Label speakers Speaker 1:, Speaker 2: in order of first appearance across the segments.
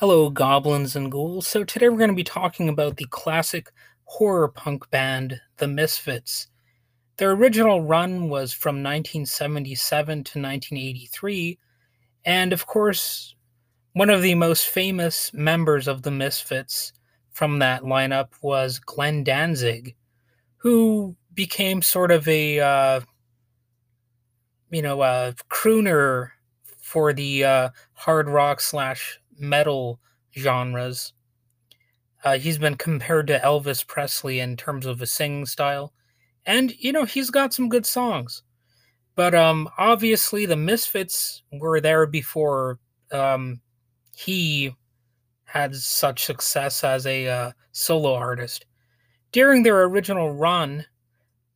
Speaker 1: Hello, goblins and ghouls. So, today we're going to be talking about the classic horror punk band, The Misfits. Their original run was from 1977 to 1983, and of course, one of the most famous members of The Misfits from that lineup was Glenn Danzig, who became sort of a, uh, you know, a crooner for the uh, hard rock slash metal genres. Uh, he's been compared to Elvis Presley in terms of a singing style, and you know he's got some good songs. But um, obviously, the Misfits were there before um, he had such success as a uh, solo artist. During their original run,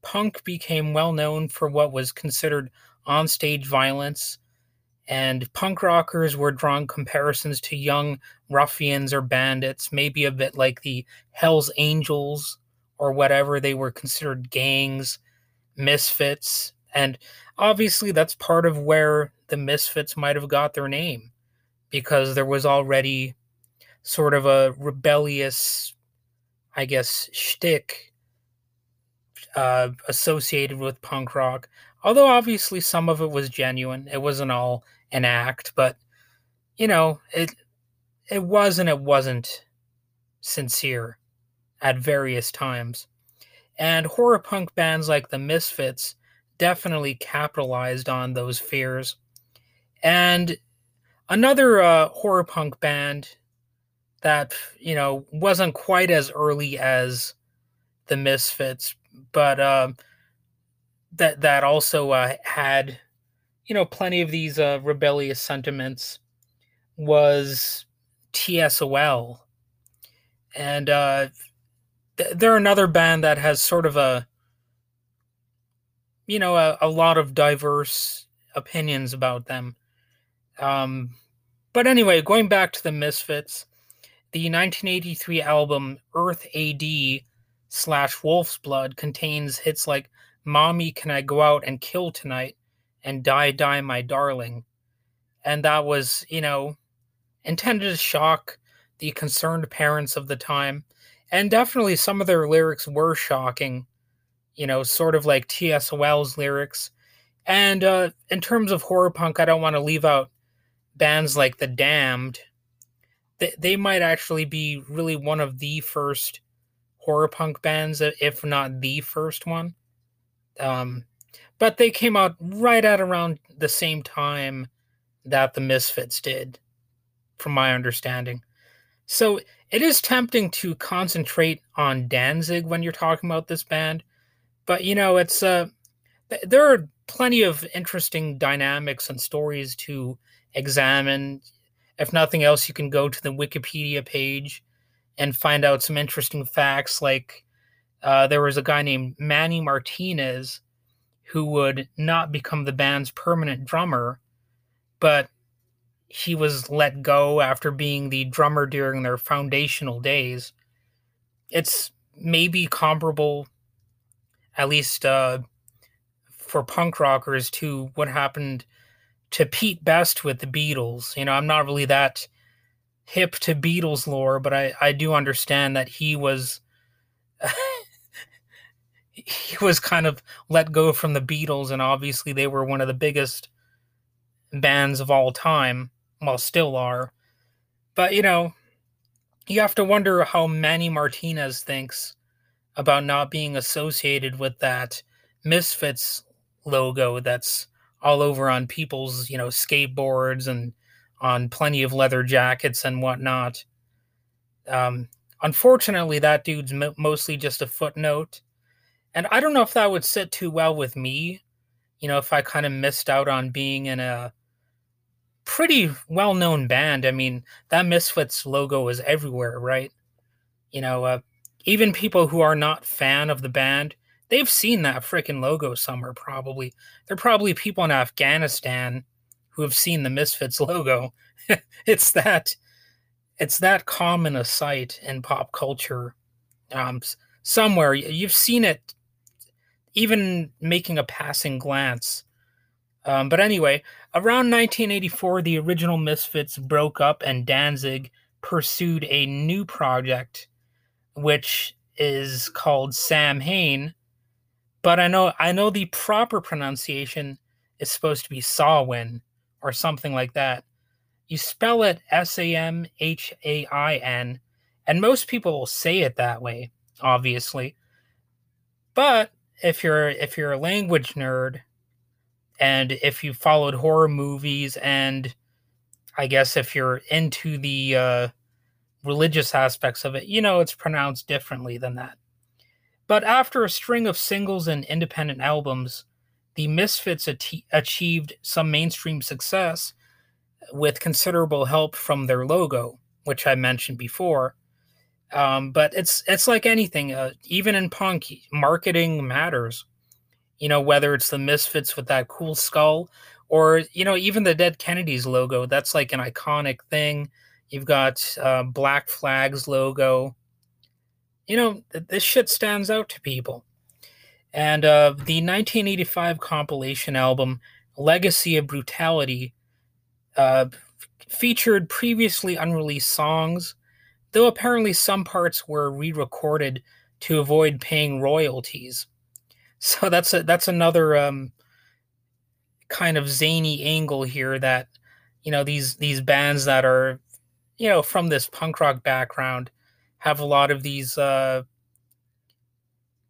Speaker 1: punk became well known for what was considered onstage violence and punk rockers were drawing comparisons to young ruffians or bandits, maybe a bit like the Hells Angels or whatever. They were considered gangs, misfits, and obviously that's part of where the misfits might have got their name because there was already sort of a rebellious, I guess, shtick uh, associated with punk rock. Although obviously some of it was genuine, it wasn't all an act, but you know, it it was and it wasn't sincere at various times. And horror punk bands like the Misfits definitely capitalized on those fears. And another uh, horror punk band that, you know, wasn't quite as early as the Misfits, but uh, that that also uh, had you know plenty of these uh, rebellious sentiments was TSOL, and uh, th- they're another band that has sort of a you know a, a lot of diverse opinions about them. Um, but anyway, going back to the Misfits, the 1983 album Earth AD slash Wolf's Blood contains hits like Mommy, Can I Go Out and Kill Tonight? and Die, Die, My Darling. And that was, you know, intended to shock the concerned parents of the time. And definitely some of their lyrics were shocking, you know, sort of like TSOL's lyrics. And uh, in terms of horror punk, I don't want to leave out bands like The Damned. They, they might actually be really one of the first horror punk bands, if not the first one. Um, but they came out right at around the same time that the Misfits did, from my understanding. So it is tempting to concentrate on Danzig when you're talking about this band, but you know, it's uh, there are plenty of interesting dynamics and stories to examine. If nothing else, you can go to the Wikipedia page and find out some interesting facts. Like uh, there was a guy named Manny Martinez who would not become the band's permanent drummer, but he was let go after being the drummer during their foundational days. It's maybe comparable, at least uh, for punk rockers, to what happened to Pete Best with the Beatles. You know, I'm not really that hip to Beatles lore, but I, I do understand that he was he was kind of let go from the Beatles, and obviously they were one of the biggest bands of all time, well, still are. But you know, you have to wonder how Manny Martinez thinks about not being associated with that Misfits logo that's all over on people's, you know, skateboards and on plenty of leather jackets and whatnot. Um, unfortunately, that dude's mostly just a footnote and I don't know if that would sit too well with me, you know, if I kind of missed out on being in a pretty well known band. I mean, that Misfits logo is everywhere, right? You know, uh, even people who are not fan of the band, they've seen that freaking logo somewhere probably. There are probably people in Afghanistan who have seen the Misfits logo. it's that it's that common a sight in pop culture. Um, somewhere you've seen it even making a passing glance. Um, but anyway, around 1984, the original Misfits broke up and Danzig pursued a new project, which is called Samhain. But I know I know the proper pronunciation is supposed to be Sawin or something like that. You spell it S A M H A I N, and most people will say it that way, obviously. But if you're if you're a language nerd and if you followed horror movies and I guess if you're into the uh, religious aspects of it, you know it's pronounced differently than that. But after a string of singles and independent albums, the Misfits achieved some mainstream success with considerable help from their logo, which I mentioned before. Um, but it's it's like anything, uh, even in punk, marketing matters. You know, whether it's the Misfits with that cool skull, or you know, even the Dead Kennedys logo. That's like an iconic thing. You've got uh, Black Flag's logo. You know, th- this shit stands out to people. And uh, the 1985 compilation album Legacy of Brutality uh, featured previously unreleased songs, though apparently some parts were re-recorded to avoid paying royalties. So that's a, that's another um, kind of zany angle here that you know these these bands that are you know from this punk rock background have a lot of these uh,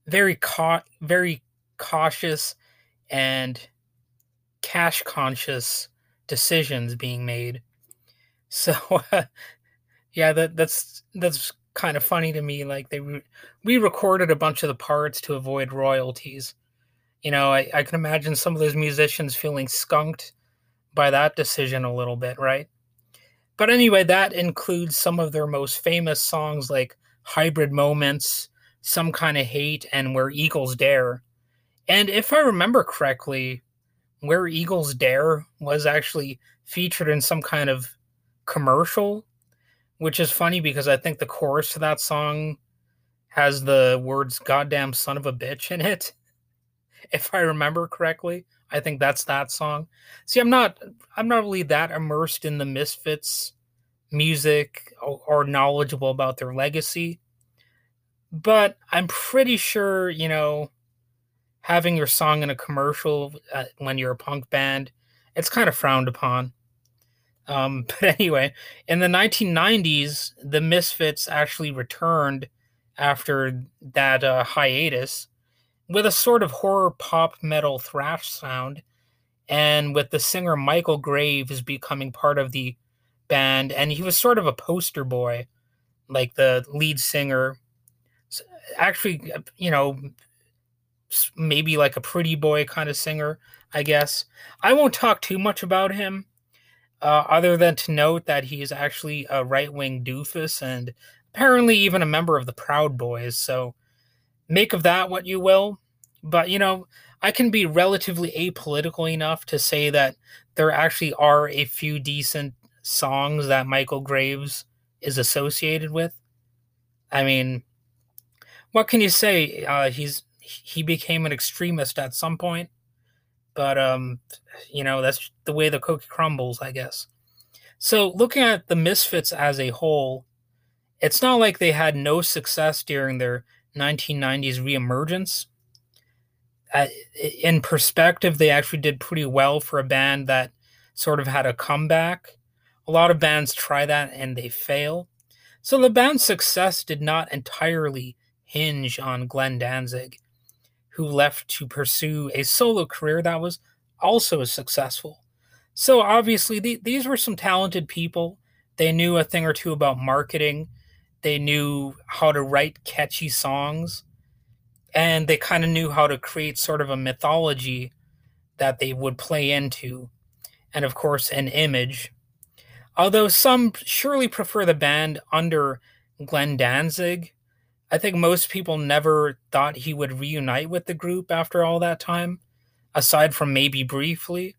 Speaker 1: very ca- very cautious and cash conscious decisions being made. So uh, yeah, that that's that's kind of funny to me. Like they re- we recorded a bunch of the parts to avoid royalties. You know, I, I can imagine some of those musicians feeling skunked by that decision a little bit, right? But anyway, that includes some of their most famous songs like Hybrid Moments, Some Kind of Hate, and Where Eagles Dare. And if I remember correctly, Where Eagles Dare was actually featured in some kind of commercial, which is funny because I think the chorus to that song has the words goddamn son of a bitch in it. If I remember correctly, I think that's that song. See, I'm not I'm not really that immersed in the Misfits music or, or knowledgeable about their legacy. But I'm pretty sure, you know, having your song in a commercial uh, when you're a punk band, it's kind of frowned upon. Um, but anyway, in the 1990s, the Misfits actually returned after that uh, hiatus with a sort of horror pop metal thrash sound, and with the singer Michael Graves becoming part of the band, and he was sort of a poster boy, like the lead singer. Actually, you know, maybe like a pretty boy kind of singer, I guess. I won't talk too much about him, uh, other than to note that he is actually a right wing doofus and apparently even a member of the Proud Boys. So make of that what you will. But, you know, I can be relatively apolitical enough to say that there actually are a few decent songs that Michael Graves is associated with. I mean, what can you say? Uh, he's he became an extremist at some point, but um, you know that's the way the cookie crumbles, I guess. So looking at the Misfits as a whole, it's not like they had no success during their 1990s reemergence. Uh, in perspective, they actually did pretty well for a band that sort of had a comeback. A lot of bands try that and they fail. So the band's success did not entirely hinge on Glenn Danzig who left to pursue a solo career that was also successful. So obviously, the, these were some talented people. They knew a thing or two about marketing. They knew how to write catchy songs. And they kind of knew how to create sort of a mythology that they would play into. And of course, an image. Although some surely prefer the band under Glenn Danzig, I think most people never thought he would reunite with the group after all that time, aside from maybe briefly.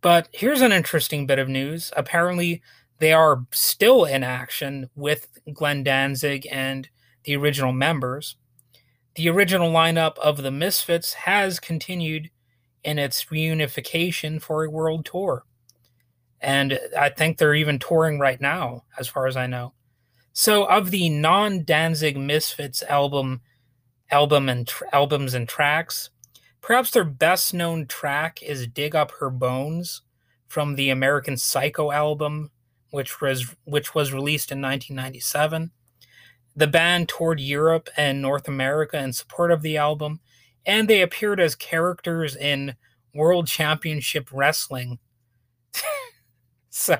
Speaker 1: But here's an interesting bit of news. Apparently, they are still in action with Glenn Danzig and the original members. The original lineup of the Misfits has continued in its reunification for a world tour. And I think they're even touring right now, as far as I know. So, of the non-Danzig Misfits album, album and tr- albums and tracks, perhaps their best-known track is "Dig Up Her Bones" from the American Psycho album, which was which was released in 1997. The band toured Europe and North America in support of the album, and they appeared as characters in World Championship Wrestling. so,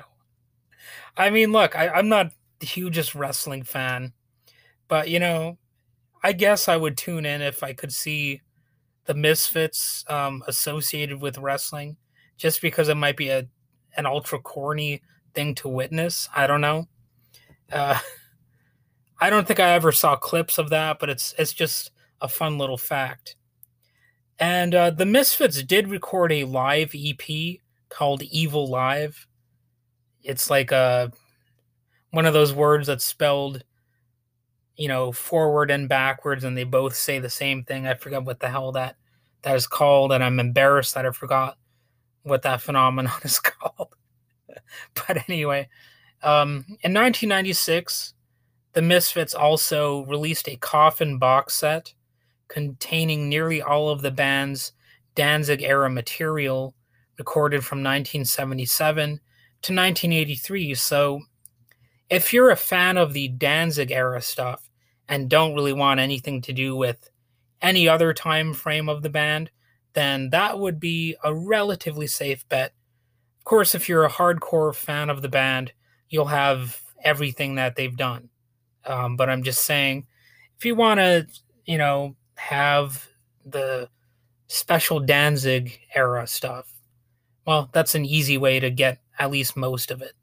Speaker 1: I mean, look, I, I'm not the hugest wrestling fan, but you know, I guess I would tune in if I could see the Misfits um, associated with wrestling, just because it might be a an ultra corny thing to witness. I don't know. Uh, I don't think I ever saw clips of that, but it's it's just a fun little fact. And uh, the Misfits did record a live EP called Evil Live. It's like a one of those words that's spelled, you know, forward and backwards, and they both say the same thing. I forget what the hell that that is called, and I'm embarrassed that I forgot what that phenomenon is called. but anyway, um, in 1996, the Misfits also released a coffin box set containing nearly all of the band's Danzig era material recorded from 1977 to 1983. So, if you're a fan of the Danzig era stuff and don't really want anything to do with any other time frame of the band, then that would be a relatively safe bet. Of course, if you're a hardcore fan of the band, you'll have everything that they've done. Um, but I'm just saying, if you want to, you know, have the special Danzig era stuff, well, that's an easy way to get at least most of it.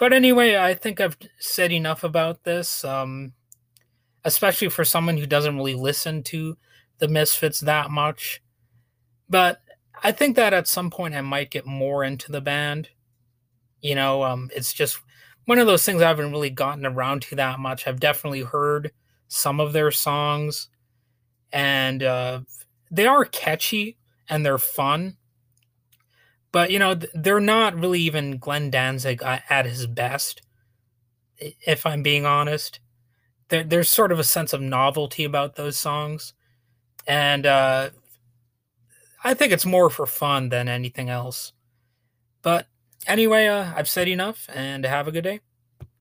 Speaker 1: But anyway, I think I've said enough about this, um, especially for someone who doesn't really listen to the Misfits that much. But I think that at some point I might get more into the band. You know, um, it's just one of those things I haven't really gotten around to that much. I've definitely heard some of their songs, and uh, they are catchy and they're fun. But you know, they're not really even Glenn Danzig at his best. If I'm being honest, there, there's sort of a sense of novelty about those songs, and uh, I think it's more for fun than anything else. But Anyway, uh, I've said enough and have a good day.